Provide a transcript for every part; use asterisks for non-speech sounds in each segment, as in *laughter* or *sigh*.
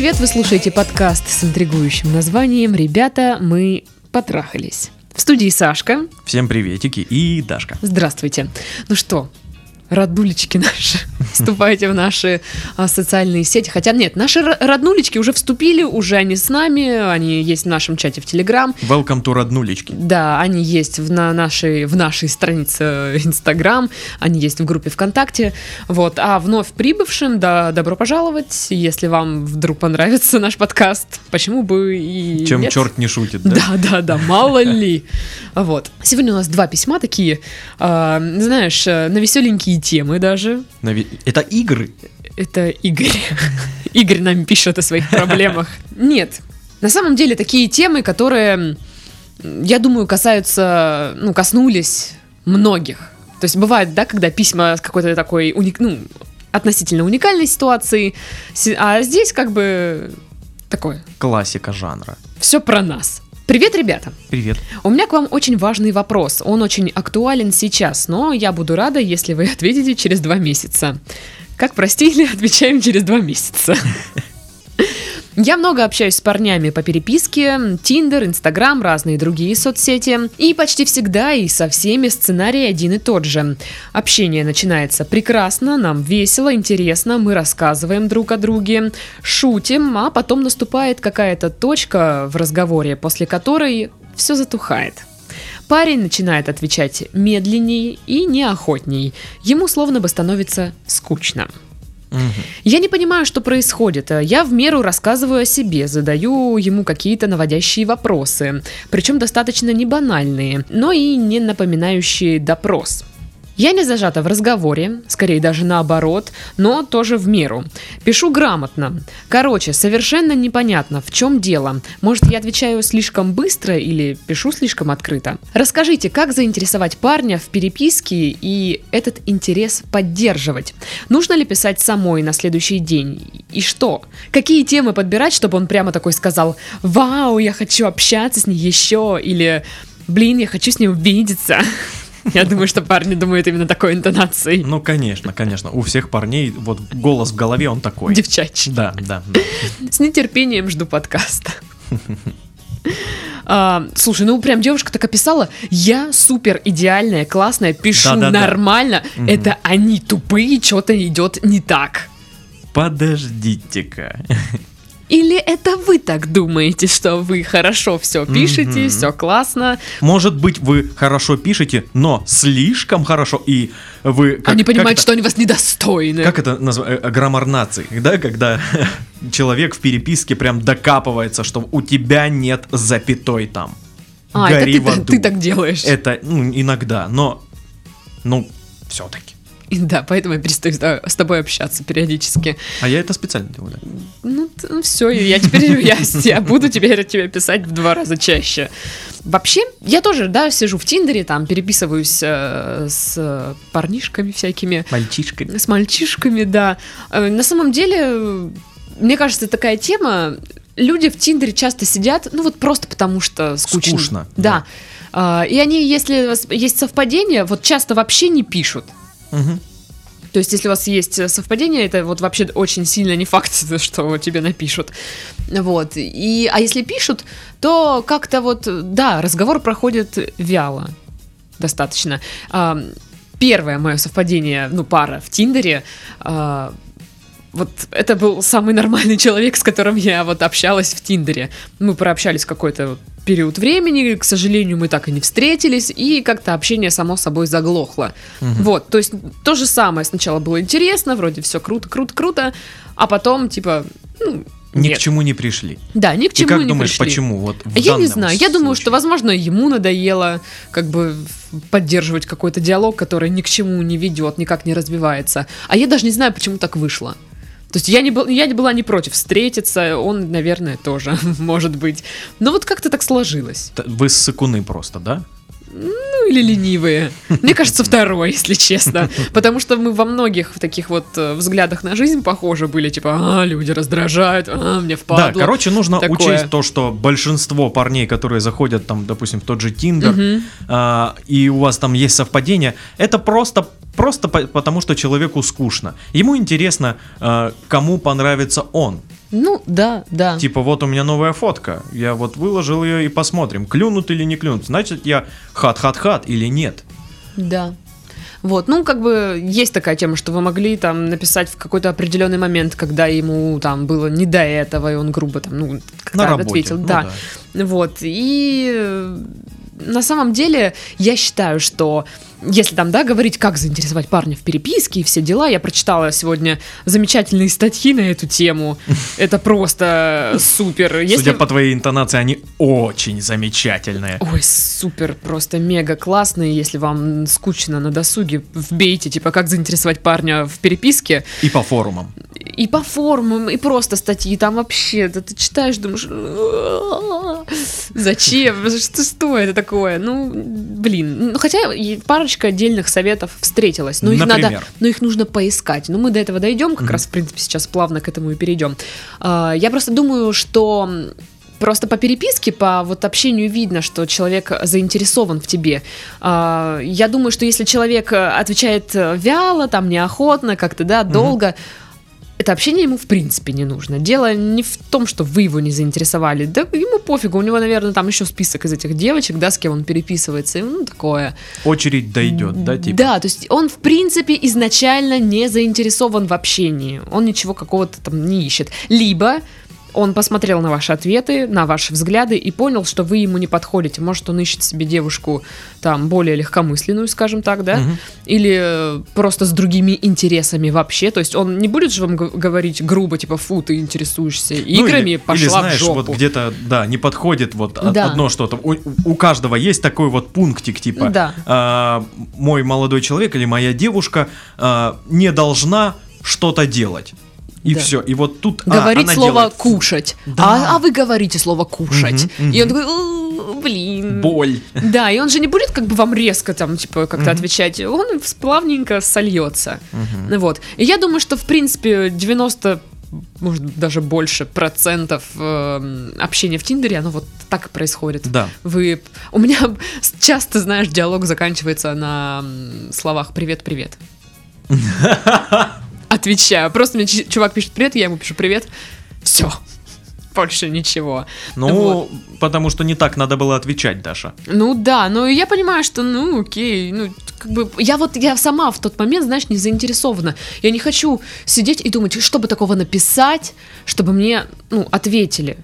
Привет! Вы слушаете подкаст с интригующим названием «Ребята, мы потрахались». В студии Сашка. Всем приветики и Дашка. Здравствуйте. Ну что, роднулечки наши, *laughs* вступайте в наши а, социальные сети. Хотя нет, наши роднулечки уже вступили, уже они с нами, они есть в нашем чате в Телеграм. Welcome to роднулечки. Да, они есть в, на нашей, в нашей странице Инстаграм, они есть в группе ВКонтакте. Вот, а вновь прибывшим, да, добро пожаловать. Если вам вдруг понравится наш подкаст, почему бы и Чем нет? черт не шутит, да? Да, да, да, мало ли. Вот. Сегодня у нас два письма такие, э, знаешь, на веселенькие темы даже. Это игры? Это Игорь. *laughs* Игорь нам пишет о своих проблемах. *laughs* Нет. На самом деле такие темы, которые, я думаю, касаются, ну, коснулись многих. То есть бывает, да, когда письма с какой-то такой уник, ну, относительно уникальной ситуации, а здесь как бы такое. Классика жанра. Все про нас. Привет, ребята! Привет. У меня к вам очень важный вопрос. Он очень актуален сейчас, но я буду рада, если вы ответите через два месяца. Как простили, отвечаем через два месяца. *laughs* Я много общаюсь с парнями по переписке, Тиндер, Инстаграм, разные другие соцсети. И почти всегда и со всеми сценарий один и тот же. Общение начинается прекрасно, нам весело, интересно, мы рассказываем друг о друге, шутим, а потом наступает какая-то точка в разговоре, после которой все затухает. Парень начинает отвечать медленней и неохотней. Ему словно бы становится скучно. Я не понимаю, что происходит. Я в меру рассказываю о себе, задаю ему какие-то наводящие вопросы, причем достаточно не банальные, но и не напоминающие допрос. Я не зажата в разговоре, скорее даже наоборот, но тоже в меру. Пишу грамотно. Короче, совершенно непонятно, в чем дело. Может, я отвечаю слишком быстро или пишу слишком открыто? Расскажите, как заинтересовать парня в переписке и этот интерес поддерживать? Нужно ли писать самой на следующий день? И что? Какие темы подбирать, чтобы он прямо такой сказал «Вау, я хочу общаться с ней еще» или «Блин, я хочу с ней увидеться». Я думаю, что парни думают именно такой интонацией. Ну, конечно, конечно. У всех парней вот голос в голове, он такой. Девчачий. Да, да. да. С нетерпением жду подкаста. А, слушай, ну прям девушка так описала, я супер идеальная, классная, пишу да, да, нормально, да. это они тупые, что-то идет не так. Подождите-ка. Или это вы так думаете, что вы хорошо все пишете, mm-hmm. все классно? Может быть, вы хорошо пишете, но слишком хорошо, и вы... Как, они понимают, это, что они вас недостойны. Как это называется? Э, граммар нации, да? Когда *laughs* человек в переписке прям докапывается, что у тебя нет запятой там. А, Гори это ты, ты так делаешь? Это, ну, иногда, но, ну, все-таки. И да, поэтому я перестаю с тобой общаться периодически. А я это специально делаю, да? Ну, ну все, я теперь *laughs* я, я буду теперь тебе писать в два раза чаще. Вообще, я тоже, да, сижу в Тиндере, там переписываюсь э, с парнишками всякими. Мальчишками. С мальчишками, да. Э, на самом деле, мне кажется, такая тема. Люди в Тиндере часто сидят, ну вот просто потому что скучно. Скучно. Да. да. Э, и они, если есть совпадение, вот часто вообще не пишут. Угу. То есть, если у вас есть совпадение, это вот вообще очень сильно не факт, *laughs* что тебе напишут. Вот. И, а если пишут, то как-то вот, да, разговор проходит вяло. Достаточно. Первое мое совпадение, ну, пара в Тиндере, а, вот это был самый нормальный человек, с которым я вот общалась в Тиндере. Мы прообщались какой-то период времени, к сожалению, мы так и не встретились, и как-то общение само собой заглохло. Угу. Вот, то есть то же самое. Сначала было интересно, вроде все круто, круто, круто, а потом, типа, ну, ни Нет. к чему не пришли. Да, ни к чему И как не думаешь, пришли. почему? Вот в Я не знаю. случае. Я думаю, что, возможно, ему надоело как бы поддерживать какой-то диалог, который ни к чему не ведет, никак не развивается. А я даже не знаю, почему так вышло. То есть я не, был, я не была не против встретиться, он, наверное, тоже, *laughs* может быть. Но вот как-то так сложилось. Вы ссыкуны просто, да? Ну, или ленивые. Мне кажется, второй, если честно. Потому что мы во многих таких вот э, взглядах на жизнь похожи были. Типа, а, люди раздражают, а, мне впадло. Да, короче, нужно Такое. учесть то, что большинство парней, которые заходят там, допустим, в тот же Тиндер, угу. а, и у вас там есть совпадение, это просто просто по потому, что человеку скучно. Ему интересно, э, кому понравится он. Ну, да, да. Типа, вот у меня новая фотка, я вот выложил ее и посмотрим, клюнут или не клюнут. Значит, я хат-хат-хат или нет. Да. Вот, ну, как бы есть такая тема, что вы могли там написать в какой-то определенный момент, когда ему там было не до этого, и он грубо там, ну, как-то ответил. Ну, да. да. Вот, и э, на самом деле я считаю, что если там, да, говорить, как заинтересовать парня в переписке и все дела, я прочитала сегодня замечательные статьи на эту тему. *laughs* Это просто супер. Если... Судя по твоей интонации, они очень замечательные. Ой, супер, просто мега классные. Если вам скучно на досуге, вбейте, типа, как заинтересовать парня в переписке. И по форумам. И по форумам, и просто статьи. Там вообще, да, ты читаешь, думаешь, *laughs* зачем? Что, что это такое? Ну, блин. Ну, хотя парочка отдельных советов встретилась, но их Например? надо, но их нужно поискать. Но мы до этого дойдем, как mm-hmm. раз в принципе сейчас плавно к этому и перейдем. А, я просто думаю, что Просто по переписке, по вот общению видно, что человек заинтересован в тебе. А, я думаю, что если человек отвечает вяло, там неохотно, как-то, да, долго, угу это общение ему в принципе не нужно. Дело не в том, что вы его не заинтересовали. Да ему пофигу, у него, наверное, там еще список из этих девочек, да, с кем он переписывается, и, ну, такое. Очередь дойдет, да, типа? Да, то есть он, в принципе, изначально не заинтересован в общении. Он ничего какого-то там не ищет. Либо он посмотрел на ваши ответы, на ваши взгляды и понял, что вы ему не подходите. Может, он ищет себе девушку там более легкомысленную, скажем так, да? Угу. Или э, просто с другими интересами вообще. То есть он не будет же вам говорить грубо, типа, фу, ты интересуешься играми, ну, или, пошла или, знаешь, в жопу. вот где-то, да, не подходит вот да. одно что-то. У, у каждого есть такой вот пунктик, типа, да. а, мой молодой человек или моя девушка а, не должна что-то делать. И да. все. И вот тут а, говорить а, слово делает... кушать. Да. А, а вы говорите слово кушать. Угу, угу. И он такой, блин. Боль. Да, и он же не будет как бы вам резко там, типа, как-то угу. отвечать. Он плавненько сольется. Угу. Вот. И я думаю, что, в принципе, 90 может даже больше процентов э, общения в Тиндере, оно вот так и происходит. Да. Вы, у меня *laughs* часто, знаешь, диалог заканчивается на словах "привет-привет". *laughs* отвечаю. Просто мне чувак пишет привет, я ему пишу привет. Все. Больше ничего. Ну, вот. потому что не так надо было отвечать, Даша. Ну да, но я понимаю, что, ну, окей, ну, как бы, я вот, я сама в тот момент, знаешь, не заинтересована. Я не хочу сидеть и думать, что бы такого написать, чтобы мне, ну, ответили.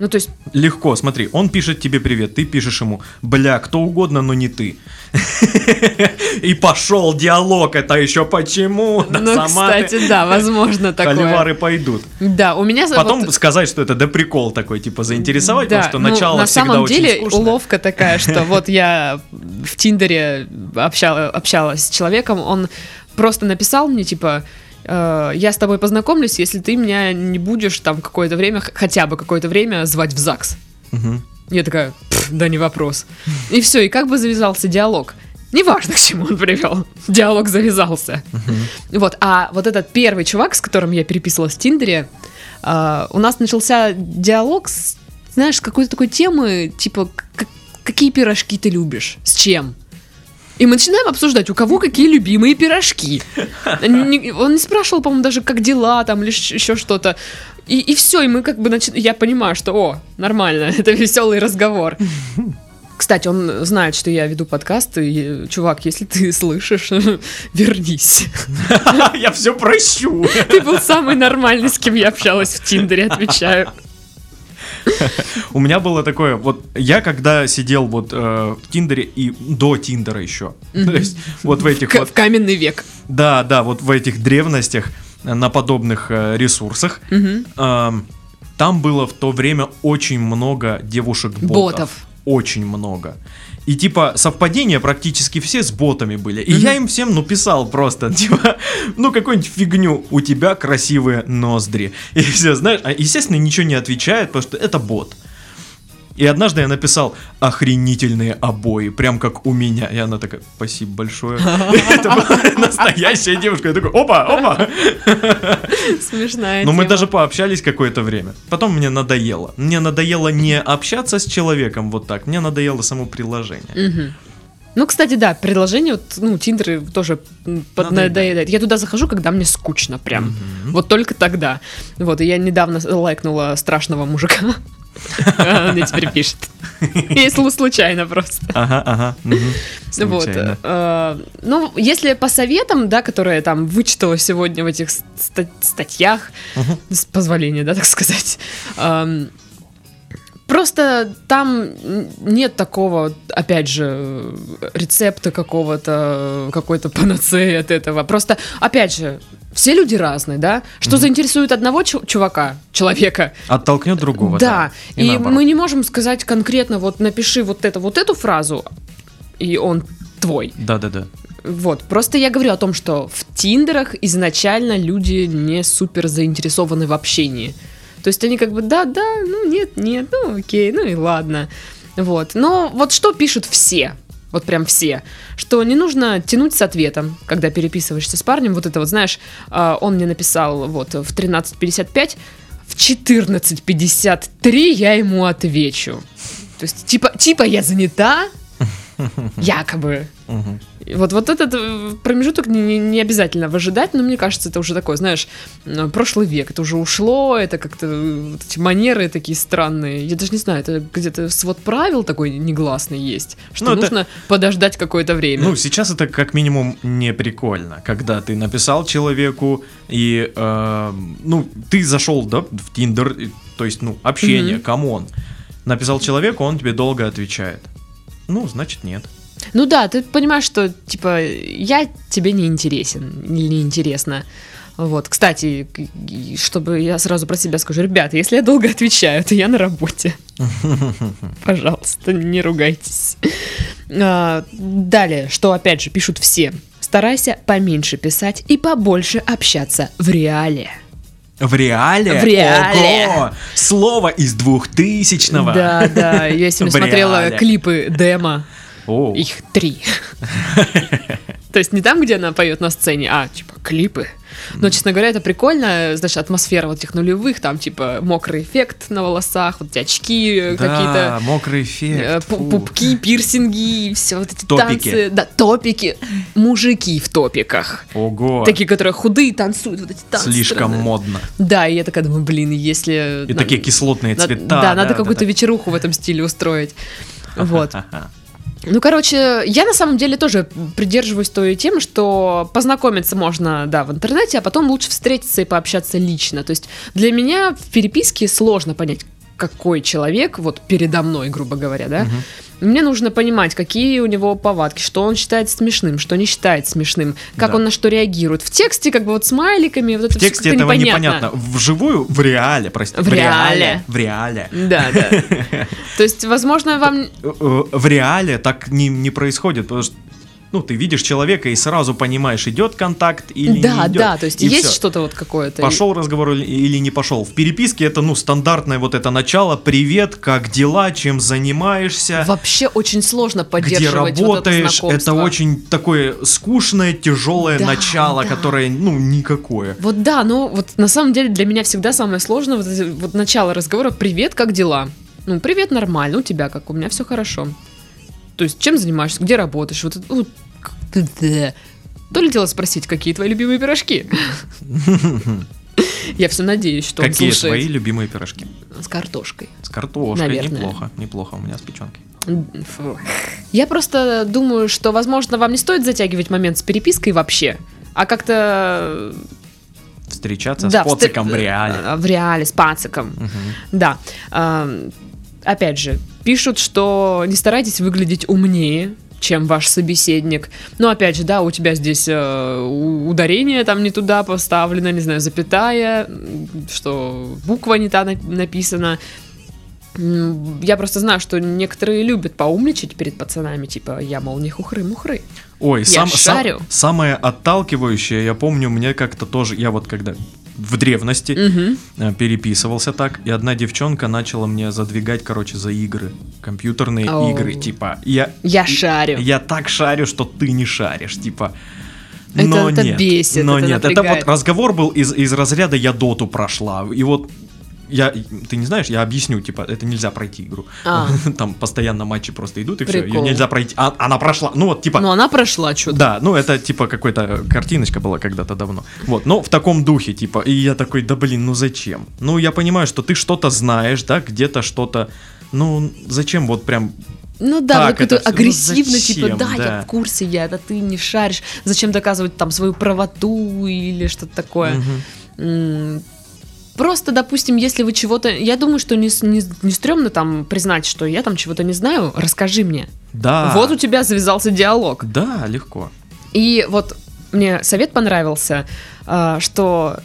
Ну, то есть... Легко, смотри, он пишет тебе привет, ты пишешь ему, бля, кто угодно, но не ты. *laughs* И пошел диалог, это еще почему? *laughs* Ну, кстати, да, возможно такое. Холивары пойдут. Да, у меня... Потом сказать, что это да прикол такой, типа заинтересовать, потому что ну, начало всегда очень На самом деле уловка такая, что *laughs* вот я в Тиндере общалась с человеком, он просто написал мне, типа, Э, я с тобой познакомлюсь, если ты меня не будешь там какое-то время, хотя бы какое-то время звать в ЗАГС. Угу. Я такая, да не вопрос. И все, и как бы завязался диалог. Неважно, к чему он привел. Диалог завязался. Uh-huh. Вот, а вот этот первый чувак, с которым я переписывалась в Тиндере, э, у нас начался диалог, с, знаешь, с какой-то такой темы, типа, какие пирожки ты любишь, с чем? И мы начинаем обсуждать, у кого какие любимые пирожки. Он не спрашивал, по-моему, даже как дела там или еще что-то. И, и все, и мы как бы начи... я понимаю, что о, нормально, *laughs* это веселый разговор. Кстати, он знает, что я веду подкаст, и, чувак, если ты слышишь, *laughs* вернись. *laughs* Я все прощу. Ты был самый нормальный, с кем я общалась в Тиндере, отвечаю. У меня было такое, вот я когда сидел вот э, в Тиндере и до Тиндера еще, то есть вот в этих вот... В каменный век. Да, да, вот в этих древностях на подобных э, ресурсах. Там было в то время очень много девушек-ботов. Очень много. И типа совпадения практически все с ботами были. И mm-hmm. я им всем, ну, писал просто, типа, ну, какую-нибудь фигню, у тебя красивые ноздри. И все, знаешь, а, естественно, ничего не отвечает, потому что это бот. И однажды я написал охренительные обои, прям как у меня. И она такая, спасибо большое. *laughs* Это была настоящая девушка. Я такой, опа, опа. Смешная Но мы даже пообщались какое-то время. Потом мне надоело. Мне надоело не общаться с человеком вот так, мне надоело само приложение. Ну, кстати, да, предложение, вот, ну, Тиндер тоже поднадоедает. Я туда захожу, когда мне скучно прям. Угу. Вот только тогда. Вот, и я недавно лайкнула страшного мужика. Он мне теперь пишет. *laughs* Если случайно просто. Ага, ага. Вот. Э, ну, если по советам, да, которые там вычитала сегодня в этих статьях, с позволения, да, так сказать, Просто там нет такого, опять же, рецепта какого-то, какой-то панацеи от этого. Просто, опять же, все люди разные, да? Что mm-hmm. заинтересует одного чувака, человека? Оттолкнет другого. Да. да. И, и мы не можем сказать конкретно, вот напиши вот это, вот эту фразу, и он твой. Да, да, да. Вот, просто я говорю о том, что в Тиндерах изначально люди не супер заинтересованы в общении. То есть они как бы, да, да, ну нет, нет, ну окей, ну и ладно. Вот. Но вот что пишут все, вот прям все, что не нужно тянуть с ответом, когда переписываешься с парнем. Вот это вот, знаешь, а, он мне написал вот в 13.55, в 14.53 я ему отвечу. То есть, типа, типа я занята, *laughs* якобы. Вот, вот этот э, промежуток не, не обязательно выжидать, но мне кажется, это уже такое, знаешь, прошлый век, это уже ушло, это как-то вот эти манеры такие странные. Я даже не знаю, это где-то свод правил такой негласный есть, что ну, нужно это... подождать какое-то время. Ну, сейчас это как минимум не прикольно, когда ты написал человеку и, э, ну, ты зашел, да, в Тиндер, то есть, ну, общение, come on. Mm-hmm. Написал человеку, он тебе долго отвечает. Ну, значит, нет. Ну да, ты понимаешь, что, типа, я тебе не интересен, не интересно. Вот, кстати, чтобы я сразу про себя скажу, ребята, если я долго отвечаю, то я на работе. *laughs* Пожалуйста, не ругайтесь. А, далее, что опять же пишут все. Старайся поменьше писать и побольше общаться в реале. В реале? В реале. Ого! Слово из двухтысячного. Да, да. Я *laughs* сегодня смотрела клипы демо. Их три. *laughs* То есть не там, где она поет на сцене, а типа клипы. Но, честно говоря, это прикольно, знаешь, атмосфера вот этих нулевых, там, типа, мокрый эффект на волосах, вот эти очки да, какие-то. мокрый эффект. Э, пупки, пирсинги, все вот эти топики. танцы. Да, топики. Мужики в топиках. Ого. Такие, которые худые, танцуют вот эти танцы. Слишком странные. модно. Да, и я такая думаю, блин, если... И на... такие кислотные цвета. Да, да надо какую-то да. вечеруху в этом стиле устроить. Вот. *laughs* Ну, короче, я на самом деле тоже придерживаюсь той темы, что познакомиться можно, да, в интернете, а потом лучше встретиться и пообщаться лично. То есть для меня в переписке сложно понять, какой человек вот передо мной, грубо говоря, да. Угу. Мне нужно понимать, какие у него повадки, что он считает смешным, что не считает смешным, как да. он на что реагирует. В тексте как бы вот смайликами, вот это В тексте этого непонятно. непонятно. Вживую, в реале, простите. В, в реале. В реале. Да, да. *laughs* То есть, возможно, вам... Э, э, в реале так не, не происходит, потому что ну, ты видишь человека и сразу понимаешь, идет контакт или да, не идет. Да, да, то есть и есть что-то вот какое-то. Пошел разговор или не пошел. В переписке это, ну, стандартное вот это начало. Привет, как дела, чем занимаешься. Вообще очень сложно поддерживать Где работаешь, вот это, это очень такое скучное, тяжелое да, начало, да. которое, ну, никакое. Вот да, но вот на самом деле для меня всегда самое сложное вот, вот начало разговора. Привет, как дела? Ну, привет, нормально, у тебя как? У меня все хорошо. То есть, чем занимаешься, где работаешь? Вот, вот то летела спросить, какие твои любимые пирожки? *laughs* Я все надеюсь, что Какие он твои любимые пирожки? С картошкой. С картошкой, Наверное. неплохо, неплохо, у меня с печенкой. Фу. Я просто думаю, что, возможно, вам не стоит затягивать момент с перепиской вообще, а как-то встречаться да, с поциком встр... в реале. Э, в реале, с пациком. Угу. Да. Опять же, пишут, что не старайтесь выглядеть умнее, чем ваш собеседник. Но опять же, да, у тебя здесь э, ударение там не туда поставлено, не знаю, запятая, что буква не та написана. Я просто знаю, что некоторые любят поумничать перед пацанами, типа, я, мол, не хухры-мухры. Ой, я сам, шарю. Сам, самое отталкивающее, я помню, мне как-то тоже, я вот когда в древности угу. переписывался так, и одна девчонка начала мне задвигать, короче, за игры, компьютерные Оу. игры, типа, я... Я шарю. Я так шарю, что ты не шаришь, типа... Но это, нет, бесит, но это нет, напрягает. это вот разговор был из, из разряда «я доту прошла», и вот я, ты не знаешь, я объясню, типа, это нельзя пройти игру. А. *laughs* Там постоянно матчи просто идут, и все, Прикол. ее нельзя пройти. А, она прошла, ну вот, типа, Ну, она прошла что-то. да, ну это типа какой-то картиночка была когда-то давно. Вот, но в таком духе, типа, и я такой, да блин, ну зачем? Ну я понимаю, что ты что-то знаешь, да, где-то что-то, ну зачем вот прям Ну да, Так, вот какой-то это всё, ну агрессивно, типа, да, да. я в курсе, я, это ты не шаришь. Зачем доказывать там свою правоту или что-то такое? М, Просто, допустим, если вы чего-то... Я думаю, что не, не, не стрёмно там признать, что я там чего-то не знаю, расскажи мне. да. Вот у тебя завязался диалог. Да, легко. И вот мне совет понравился, а, что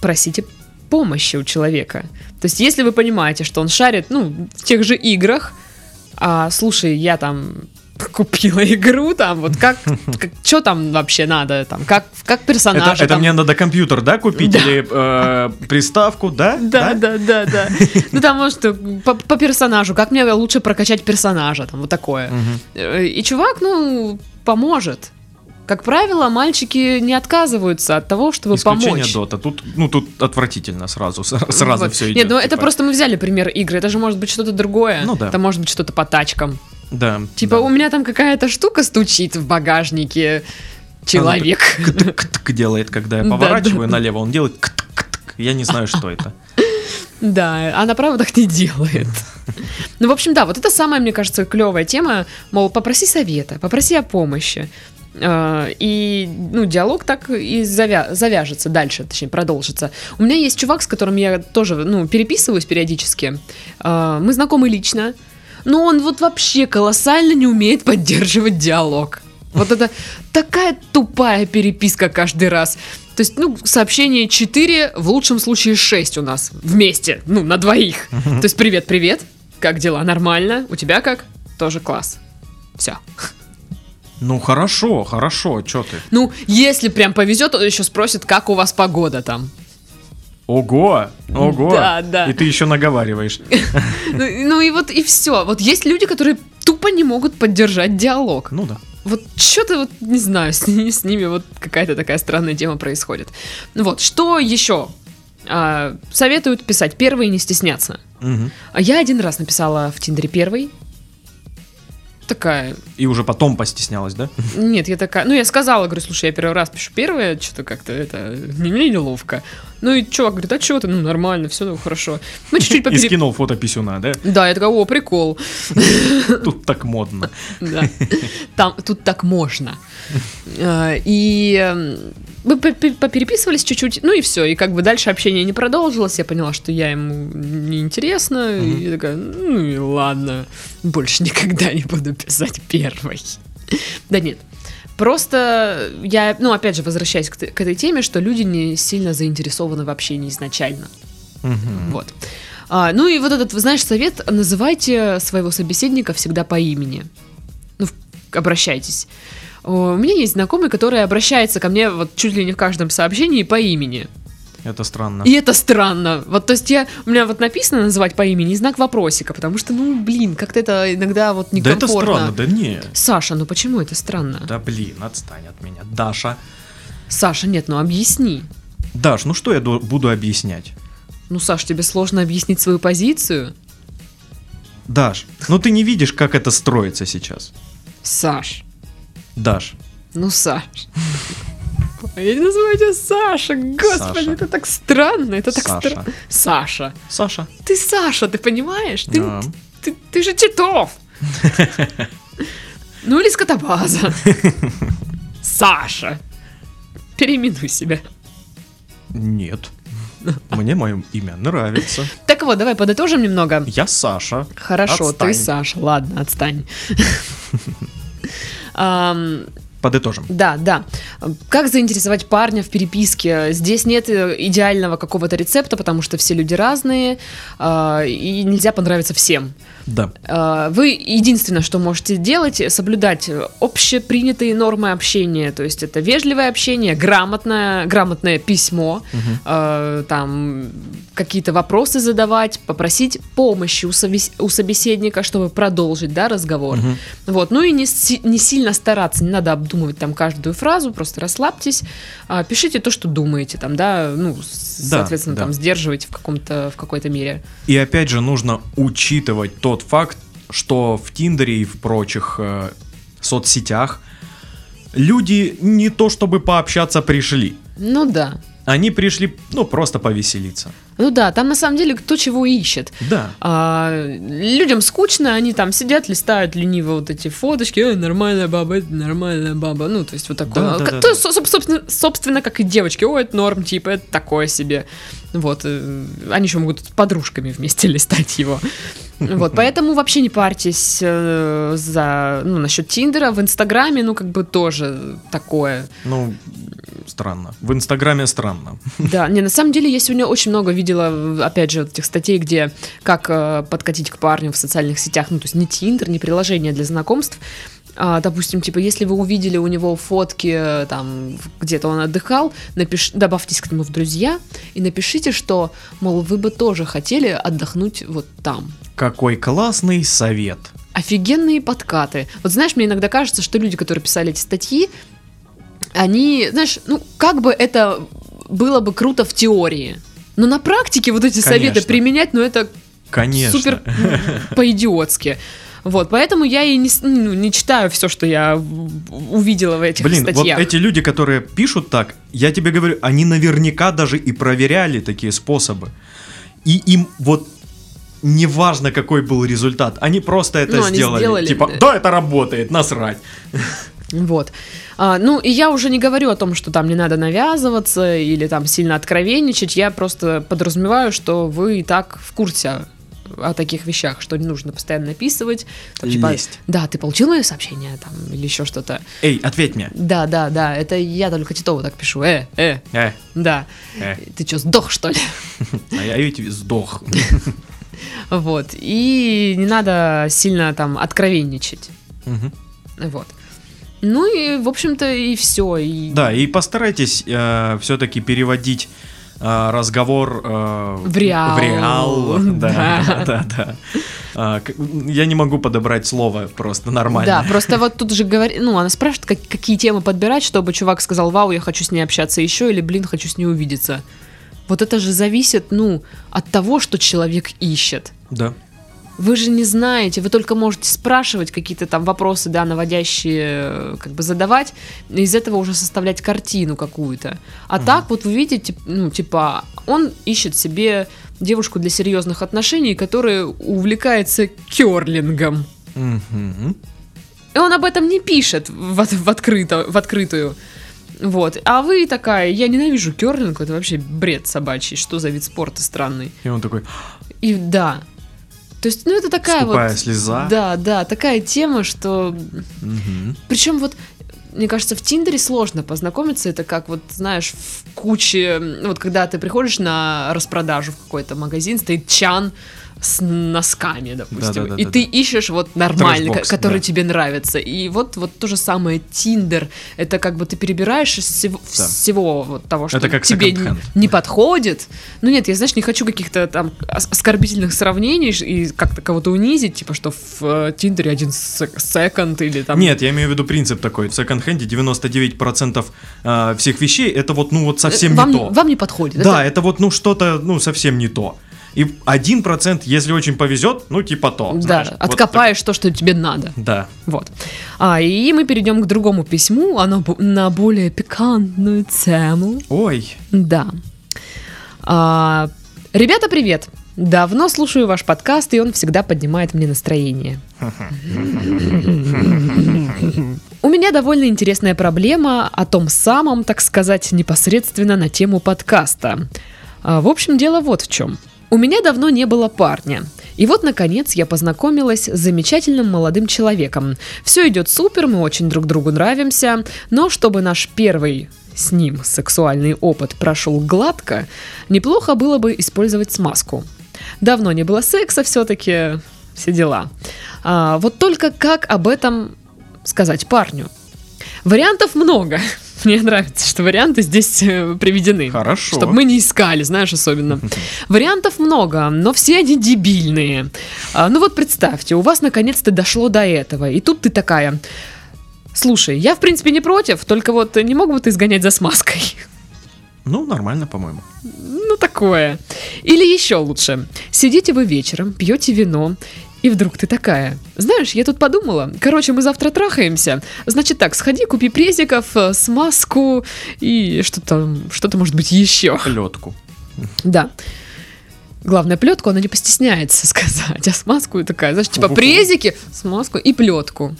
просите помощи у человека. То есть, если вы понимаете, что он шарит, ну, в тех же играх, а, слушай, я там купила игру, там, вот как, что там вообще надо, там, как, как персонажа Это, это там- мне надо компьютер, да, купить Да. или э, приставку, да? Да, да, да, да. Ну там может по, по персонажу, как мне лучше прокачать персонажа, там вот такое. И чувак, ну, поможет. Как правило, мальчики не отказываются от того, чтобы Исключение помочь. Дота. Тут, ну, тут отвратительно сразу, сразу Вот. все идет. Нет, ну это типа. просто мы взяли пример игры. Это же может быть что-то другое. Ну да. Это может быть что-то по тачкам. Да. Типа да. у меня там какая-то штука стучит в багажнике. Человек. ктк делает, когда я поворачиваю налево, он делает ктк. Я не знаю, что это. Да, а направо так не делает. Ну, в общем, да, вот это самая, мне кажется, клевая тема. Мол, попроси совета, попроси о помощи. Э, И, ну, диалог так и завя- завяжется дальше, точнее, продолжится. У меня есть чувак, с которым я тоже, ну, переписываюсь периодически. Э, Мы знакомы лично, но он вот вообще колоссально не умеет поддерживать диалог. Вот это такая тупая переписка каждый раз. То есть, ну, сообщение 4, в лучшем случае 6 у нас вместе, ну, на двоих. То есть, привет, привет, как дела? Нормально? У тебя как? Тоже класс. Все. Ну хорошо, хорошо, что ты? Ну, если прям повезет, он еще спросит, как у вас погода там. Ого, ого. Да, да. И ты еще наговариваешь. *laughs* Ну, ну и вот и все. Вот есть люди, которые тупо не могут поддержать диалог. Ну да. Вот что-то вот, не знаю, с, с ними вот какая-то такая странная тема происходит. Ну Вот, что еще? А, советуют писать первый и не стесняться. А я один раз написала в Тиндере первый. Такая, И уже потом постеснялась, да? нет, я такая, ну я сказала, говорю, слушай, я первый раз пишу первое, что-то как-то это, не мне неловко. Ну и чувак говорит, а что ты, ну нормально, все, ну хорошо. Ну чуть-чуть И попере... скинул фото писюна, да? Да, я такая, о, прикол. Тут так модно. Да. Там, тут так можно. Э, И мы по- по- попереписывались чуть-чуть, ну и все. И как бы дальше общение не продолжилось. Я поняла, что я ему неинтересна. И я такая, ну и ладно. Больше никогда не буду писать первой. Да нет. Просто я, ну, опять же, возвращаясь к, к этой теме, что люди не сильно заинтересованы в общении изначально. Мгм. Вот. А, ну и вот этот, знаешь, совет, называйте своего собеседника всегда по имени. Ну, обращайтесь. У меня есть знакомый, который обращается ко мне вот чуть ли не в каждом сообщении по имени. Это странно. И это странно. Вот, то есть я, у меня вот написано называть по имени знак вопросика, потому что, ну, блин, как-то это иногда вот Да это некомфортно. странно, да не. Саша, ну почему это странно? Да блин, отстань от меня. Даша. Саша, нет, ну объясни. Даш, ну что я ду- буду объяснять? Ну, Саш, тебе сложно объяснить свою позицию? Даш, ну ты не видишь, как это строится сейчас. Саш, Даш, Ну, Саш. Я не называю тебя Саша, господи, Саша. это так странно, это так Саша. странно. Саша. Саша. Ты Саша, ты понимаешь? Ты, Да. ты, ты же Титов. *laughs* Ну или скотобаза. Саша. Переименуй себя. Нет. Мне мое имя нравится. Так вот, давай подытожим немного. Я Саша. Хорошо, ты Отстань. Саша, ладно, отстань. *laughs* Ам, Подытожим. Да, да. Как заинтересовать парня в переписке? Здесь нет э, идеального какого-то рецепта, потому что все люди разные, а, и нельзя понравиться всем. Да. Э, вы единственное, что можете делать, соблюдать общепринятые нормы общения, то есть это вежливое общение, грамотное, грамотное письмо, угу. там какие-то вопросы задавать, попросить помощи у, собес- у собеседника, чтобы продолжить, да, разговор. Угу. Вот, ну и не, не сильно стараться, не надо обдумывать там каждую фразу, просто расслабьтесь, а, пишите то, что думаете, там, да, ну, соответственно, да, там, сдерживайте в каком-то, в какой-то мере. И опять же, нужно учитывать тот факт, что в Тиндере и в прочих э, соцсетях люди не то чтобы пообщаться пришли. Ну да. Они пришли, ну, просто повеселиться. Ну да, там на самом деле кто чего ищет. Да. А, людям скучно, они там сидят, листают лениво вот эти фоточки, э, нормальная баба, это нормальная баба. Ну, то есть вот такое. Да, да, да, то, да. Собственно, собственно, как и девочки, о, это норм, типа, это такое себе. Вот. Э, они еще могут с подружками вместе *laughs* листать его. Вот, *laughs* поэтому вообще не парьтесь э, за, ну, насчет Тиндера. В Инстаграме, ну, как бы тоже такое. Ну, странно. В Инстаграме странно. Да, не, на самом деле я сегодня очень много видела, опять же, этих статей, где как э, подкатить к парню в социальных сетях, ну, то есть не Тиндер, не приложение для знакомств, а, допустим, типа, если вы увидели у него фотки, там, где-то он отдыхал, напиш... добавьтесь к нему в друзья и напишите, что, мол, вы бы тоже хотели отдохнуть вот там. Какой классный совет. Офигенные подкаты. Вот знаешь, мне иногда кажется, что люди, которые писали эти статьи, они, знаешь, ну, как бы это было бы круто в теории. Но на практике вот эти Конечно. советы применять, ну, это Конечно. супер по-идиотски. Вот, поэтому я и не, ну, не читаю все, что я увидела в этих Блин, статьях. вот эти люди, которые пишут так, я тебе говорю, они наверняка даже и проверяли такие способы. И им вот неважно, какой был результат, они просто это ну, сделали. сделали. Типа, да, это работает, насрать. *laughs* Вот. А, ну, и я уже не говорю о том, что там не надо навязываться или там сильно откровенничать. Я просто подразумеваю, что вы и так в курсе о таких вещах, что не нужно постоянно написывать. Там, типа, Лезть. Да, ты получил мое сообщение там или еще что-то. Эй, ответь мне. Да, да, да, это я только Титову так пишу. Э, э. Э. Да. Э. Ты что, сдох, что ли? А я ведь сдох. *laughs* Вот. И не надо сильно там откровенничать. Вот. Ну и, в общем-то, и все. И... Да, и постарайтесь э, все-таки переводить э, разговор э, в реал. В реал. *laughs* Да, да, *laughs* да. да. А, я не могу подобрать слово просто нормально. Да, просто вот тут же говорит, ну, она спрашивает, как, какие темы подбирать, чтобы чувак сказал, вау, я хочу с ней общаться еще, или, блин, хочу с ней увидеться. Вот это же зависит, ну, от того, что человек ищет. Да. Вы же не знаете, вы только можете спрашивать какие-то там вопросы, да, наводящие, э, как бы задавать, и из этого уже составлять картину какую-то. А угу. так вот вы видите, ну, типа, он ищет себе девушку для серьезных отношений, которая увлекается керлингом. Угу. И он об этом не пишет в, в, открыто, в открытую. Вот. А вы такая, я ненавижу керлинг, это вообще бред собачий, что за вид спорта странный. И он такой... И да, то есть, ну это такая Скупая вот... слеза. Да, да, такая тема, что... Угу. Причем вот мне кажется, в Тиндере сложно познакомиться. Это как, вот, знаешь, в куче... Вот когда ты приходишь на распродажу в какой-то магазин, стоит чан с носками, допустим, да, да, да, и да, ты да. ищешь вот нормальный, который да. тебе нравится. И вот, вот то же самое Тиндер. Это как бы ты перебираешь из всего, да. всего вот того, что тебе не, не подходит. Ну нет, я, знаешь, не хочу каких-то там оскорбительных сравнений и как-то кого-то унизить, типа, что в э, Тиндере один секонд или там... Нет, я имею в виду принцип такой. В секонд-хенде 99% э, всех вещей это вот, ну вот совсем вам, не то. Вам не подходит. Да, это, это вот, ну что-то, ну совсем не то. И один процент, если очень повезет, ну типа то. Да, знаешь, откопаешь вот то, что тебе надо. Да. Вот. А, и мы перейдем к другому письму, оно на более пикантную тему. Ой. Да. А, ребята, привет. Давно слушаю ваш подкаст, и он всегда поднимает мне настроение. У меня довольно интересная проблема о том самом, так сказать, непосредственно на тему подкаста. А, в общем, дело вот в чем. У меня давно не было парня. И вот, наконец, я познакомилась с замечательным молодым человеком. Все идет супер, мы очень друг другу нравимся, но чтобы наш первый с ним сексуальный опыт прошел гладко, неплохо было бы использовать смазку. Давно не было секса все-таки, все дела. А, вот только как об этом сказать парню? Вариантов много. *laughs* Мне нравится, что варианты здесь э, приведены. Хорошо. Чтобы мы не искали, знаешь, особенно. *laughs* Вариантов много, но все они дебильные. А, ну вот представьте, у вас наконец-то дошло до этого, и тут ты такая... Слушай, я в принципе не против, только вот не мог бы ты сгонять за смазкой? *laughs* Ну, нормально, по-моему. Ну, такое. Или еще лучше. Сидите вы вечером, пьете вино, и вдруг ты такая, знаешь, я тут подумала, короче, мы завтра трахаемся, значит так, сходи, купи презиков, э, смазку и что-то, что-то может быть еще. Плетку. Да. Главное, плетку она не постесняется *laughs* сказать, а смазку такая, знаешь, типа презики, смазку и плетку.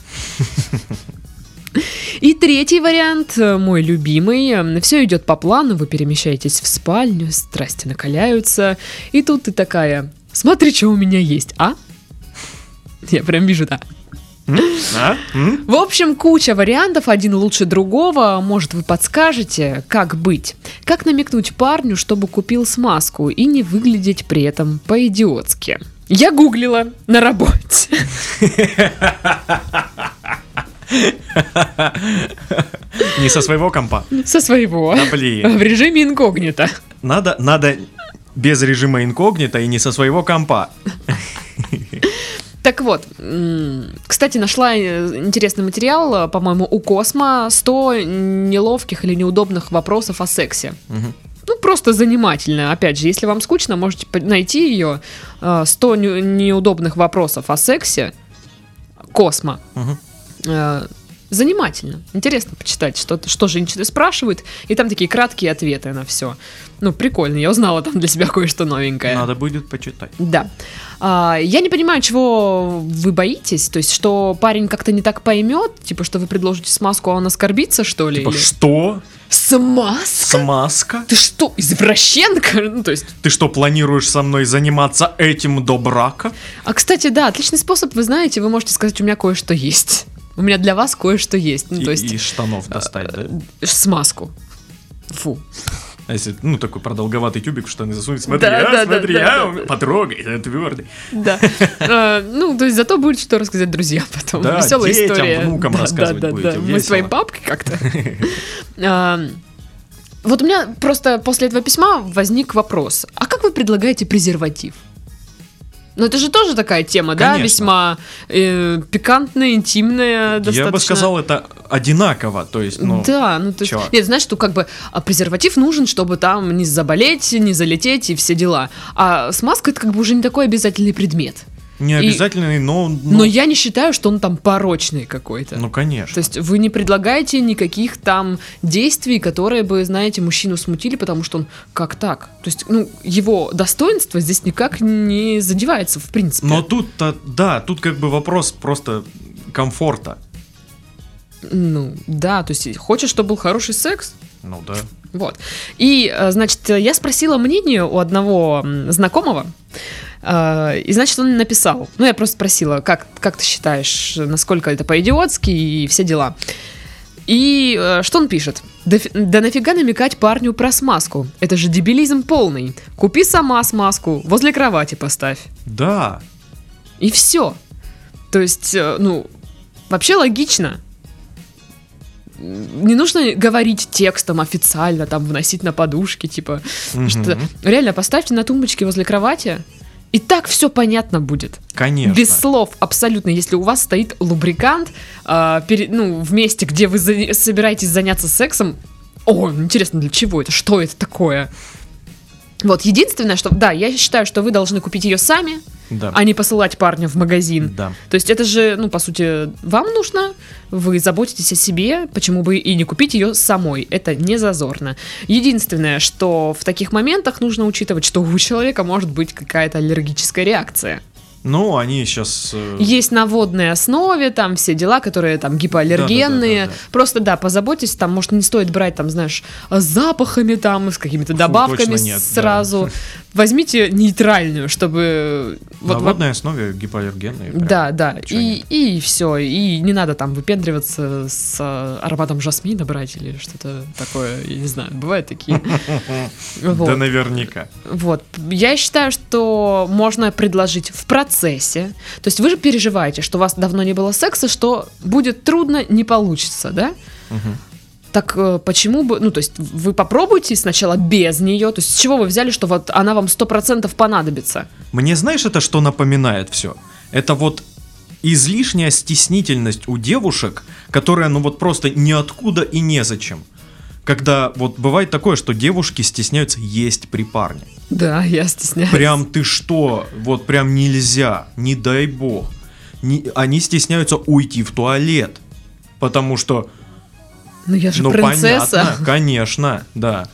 И третий вариант, э, мой любимый. Все идет по плану, вы перемещаетесь в спальню, страсти накаляются. И тут ты такая, смотри, что у меня есть, а? Я прям вижу, да. А? В общем, куча вариантов, один лучше другого. Может, вы подскажете, как быть? Как намекнуть парню, чтобы купил смазку и не выглядеть при этом по-идиотски? Я гуглила на работе. Не со своего компа? Со своего. Да блин. В режиме инкогнито. Надо, надо без режима инкогнито и не со своего компа. Так вот, кстати, нашла э, интересный материал, э, по-моему, у Космо 100 неловких или неудобных вопросов о сексе. Угу. Ну, просто занимательно. Опять же, если вам скучно, можете найти ее. 100 э, неудобных вопросов о сексе. Космо. Угу. Занимательно. Интересно почитать, что, что женщины спрашивают. И там такие краткие ответы на все. Ну, прикольно. Я узнала там для себя кое-что новенькое. Надо будет почитать. Да. А, я не понимаю, чего вы боитесь. То есть, что парень как-то не так поймет, типа, что вы предложите смазку, а он оскорбится, что ли? Типа, или... что? Смазка? Смазка? Ты что, извращенка? *laughs* Ну, то есть... Ты что, планируешь со мной заниматься этим до брака? А, кстати, да, отличный способ, вы знаете, вы можете сказать, у меня кое-что есть. У меня для вас кое-что есть. Ну, и, то есть... Из штанов достать, да? Смазку. Фу. А если, ну, такой продолговатый тюбик в штаны засунуть, смотри, да, а, да, смотри, да, а, да, потрогай, это твердый. Да. А, *laughs* ну, то есть зато будет что рассказать друзьям потом. Да, Веселая детям, история. внукам да, рассказывать да, да, будете, да. Мы весело. своей папкой как-то. А, *laughs* Вот у меня просто после этого письма возник вопрос. А как вы предлагаете презерватив? Ну, это же тоже такая тема, да, Конечно. весьма э, пикантная, интимная, достаточно. Я бы сказал, это одинаково, то есть, ну, да, ну то есть, нет, знаешь, что как бы а презерватив нужен, чтобы там не заболеть, не залететь и все дела. А смазка это как бы уже не такой обязательный предмет. Не обязательно, но, ну, Но я не считаю, что он там порочный какой-то. ну, конечно. То есть вы не предлагаете никаких там действий, которые бы, знаете, мужчину смутили, потому что он как так? То есть, ну, его достоинство здесь никак не задевается, в принципе. Но тут-то, да, тут как бы вопрос просто комфорта. Ну, да, то есть хочешь, чтобы был хороший секс? Ну да. Вот. И, э, значит, я спросила мнение у одного знакомого, э, и, значит, он написал. Ну, я просто спросила, как, как ты считаешь, насколько это по-идиотски и все дела. И э, что он пишет? Да, да нафига намекать парню про смазку? Это же дебилизм полный. Купи сама смазку, возле кровати поставь. Да. И все. То есть, э, ну, вообще логично. Не нужно говорить текстом официально, там, вносить на подушки, типа, Мгм. что реально поставьте на тумбочке возле кровати, и так все понятно будет. Конечно. Без слов абсолютно. Если у вас стоит лубрикант, а, пере- ну, в месте, где вы за- собираетесь заняться сексом, о, интересно, для чего это? Что это такое? Вот, единственное, что, да, я считаю, что вы должны купить ее сами, Да. а не посылать парня в магазин. Да. То есть это же, ну, по сути, вам нужно, вы заботитесь о себе, почему бы и не купить ее самой. Это не зазорно. Единственное, что в таких моментах нужно учитывать, что у человека может быть какая-то аллергическая реакция. Ну, они сейчас... Есть на водной основе, там все дела, которые там гипоаллергенные. Да-да-да-да-да. Просто да, позаботьтесь, там, может, не стоит брать, там, знаешь, с запахами, там, с какими-то добавками точно нет, да. сразу. Возьмите нейтральную, чтобы Вот, на водной основе гипоаллергенные. Да, да. И, и все. И не надо там выпендриваться с э, ароматом жасмина брать или что-то такое. Я не знаю, бывают такие. *laughs* Да наверняка. Вот. Я считаю, что можно предложить в процессе. То есть вы же переживаете, что у вас давно не было секса, что будет трудно, не получится, да? Так э, почему бы, ну, то есть вы попробуйте сначала без нее, то есть с чего вы взяли, что вот она вам сто процентов понадобится? Мне знаешь, это что напоминает все? Это вот излишняя стеснительность у девушек, которая, ну вот просто ниоткуда и незачем. Когда вот бывает такое, что девушки стесняются есть при парне. Да, я стесняюсь. Прям ты что? Вот прям нельзя, не дай бог. Не, они стесняются уйти в туалет. Потому что ну я же ну, принцесса. Понятно, конечно, да.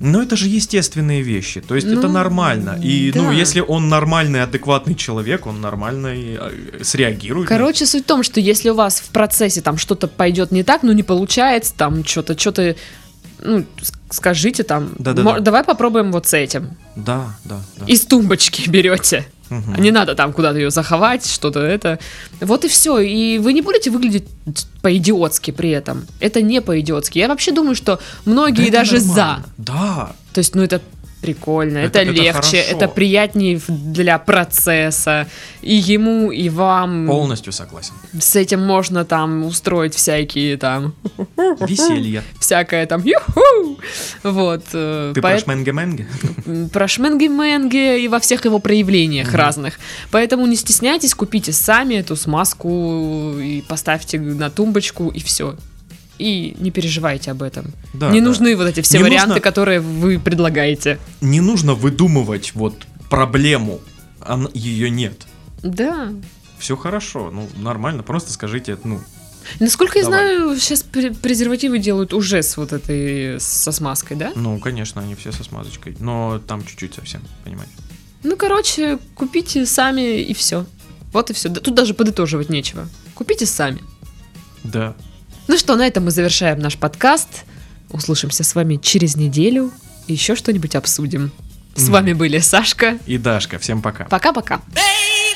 Но это же естественные вещи, то есть ну, это нормально. И ну, да. ну, если он нормальный, адекватный человек, он нормально э, среагирует. Короче, суть в том, что если у вас в процессе там что-то пойдет не так, ну не получается, там что-то, что-то, ну скажите там, да, да, да. давай попробуем вот с этим. Да, да. да. Из тумбочки берете. Угу. Не надо там куда-то ее заховать, что-то это. Вот и все. И вы не будете выглядеть по-идиотски при этом. Это не по-идиотски. Я вообще думаю, что многие да даже за. Да. То есть, ну это прикольно, это, это легче, это, это приятнее для процесса. И ему, и вам. Полностью согласен. С этим можно там устроить всякие там... Веселье. Всякое там юху! Вот. Э, Ты по... про шменге-менге? Про шменге-менге и во всех его проявлениях угу. разных. Поэтому не стесняйтесь, купите сами эту смазку и поставьте на тумбочку, и все и не переживайте об этом. Да, не да. нужны вот эти все не варианты, нужно... которые вы предлагаете. Не нужно выдумывать вот проблему, а ее нет. Да. Все хорошо, ну нормально, просто скажите, ну. Насколько давай. я знаю, сейчас презервативы делают уже с вот этой со смазкой, да? Ну, конечно, они все со смазочкой, но там чуть-чуть совсем, понимаете? Ну, короче, купите сами и все. Вот и все. Тут даже подытоживать нечего. Купите сами. Да. Ну что, на этом мы завершаем наш подкаст. Услышимся с вами через неделю. И еще что-нибудь обсудим. С mm. вами были Сашка и Дашка. Всем пока. Пока-пока. Baby,